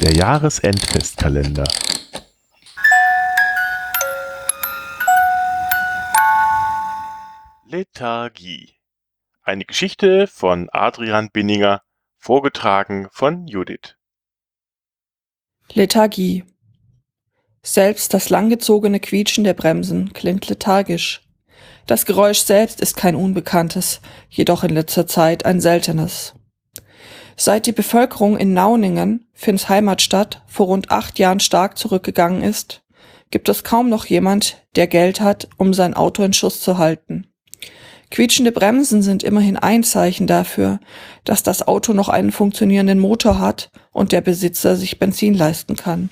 Der Jahresendfestkalender. Lethargie. Eine Geschichte von Adrian Binninger, vorgetragen von Judith. Lethargie. Selbst das langgezogene Quietschen der Bremsen klingt lethargisch. Das Geräusch selbst ist kein unbekanntes, jedoch in letzter Zeit ein seltenes. Seit die Bevölkerung in Nauningen, Finns Heimatstadt, vor rund acht Jahren stark zurückgegangen ist, gibt es kaum noch jemand, der Geld hat, um sein Auto in Schuss zu halten. Quietschende Bremsen sind immerhin ein Zeichen dafür, dass das Auto noch einen funktionierenden Motor hat und der Besitzer sich Benzin leisten kann.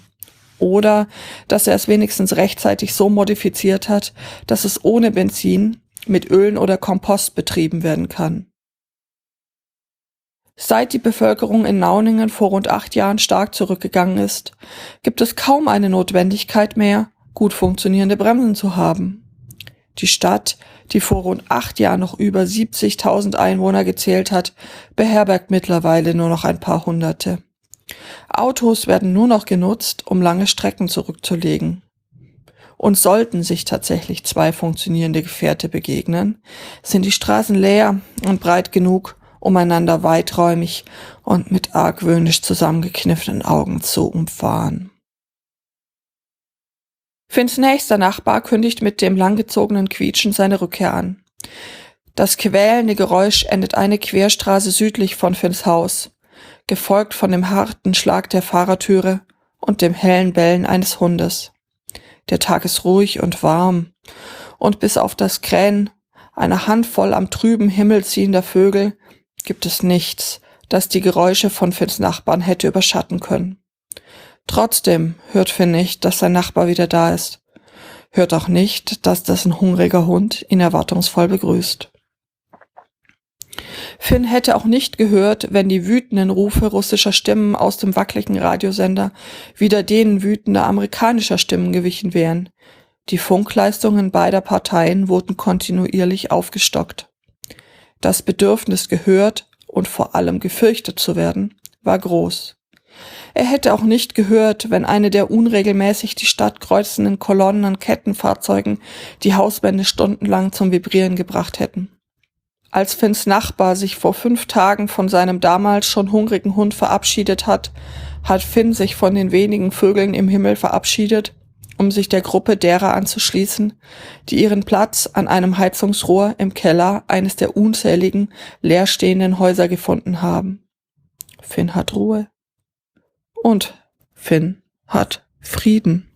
Oder dass er es wenigstens rechtzeitig so modifiziert hat, dass es ohne Benzin mit Ölen oder Kompost betrieben werden kann. Seit die Bevölkerung in Nauningen vor rund acht Jahren stark zurückgegangen ist, gibt es kaum eine Notwendigkeit mehr, gut funktionierende Bremsen zu haben. Die Stadt, die vor rund acht Jahren noch über 70.000 Einwohner gezählt hat, beherbergt mittlerweile nur noch ein paar Hunderte. Autos werden nur noch genutzt, um lange Strecken zurückzulegen. Und sollten sich tatsächlich zwei funktionierende Gefährte begegnen, sind die Straßen leer und breit genug, um einander weiträumig und mit argwöhnisch zusammengekniffenen Augen zu umfahren. Finns nächster Nachbar kündigt mit dem langgezogenen Quietschen seine Rückkehr an. Das quälende Geräusch endet eine Querstraße südlich von Finns Haus, gefolgt von dem harten Schlag der Fahrertüre und dem hellen Bellen eines Hundes. Der Tag ist ruhig und warm, und bis auf das Krähen einer Handvoll am trüben Himmel ziehender Vögel gibt es nichts, das die Geräusche von Finns Nachbarn hätte überschatten können. Trotzdem hört Finn nicht, dass sein Nachbar wieder da ist. Hört auch nicht, dass dessen hungriger Hund ihn erwartungsvoll begrüßt. Finn hätte auch nicht gehört, wenn die wütenden Rufe russischer Stimmen aus dem wackeligen Radiosender wieder denen wütender amerikanischer Stimmen gewichen wären. Die Funkleistungen beider Parteien wurden kontinuierlich aufgestockt. Das Bedürfnis gehört und vor allem gefürchtet zu werden, war groß. Er hätte auch nicht gehört, wenn eine der unregelmäßig die Stadt kreuzenden Kolonnen an Kettenfahrzeugen die Hauswände stundenlang zum Vibrieren gebracht hätten. Als Finns Nachbar sich vor fünf Tagen von seinem damals schon hungrigen Hund verabschiedet hat, hat Finn sich von den wenigen Vögeln im Himmel verabschiedet um sich der Gruppe derer anzuschließen, die ihren Platz an einem Heizungsrohr im Keller eines der unzähligen leerstehenden Häuser gefunden haben. Finn hat Ruhe. Und Finn hat Frieden.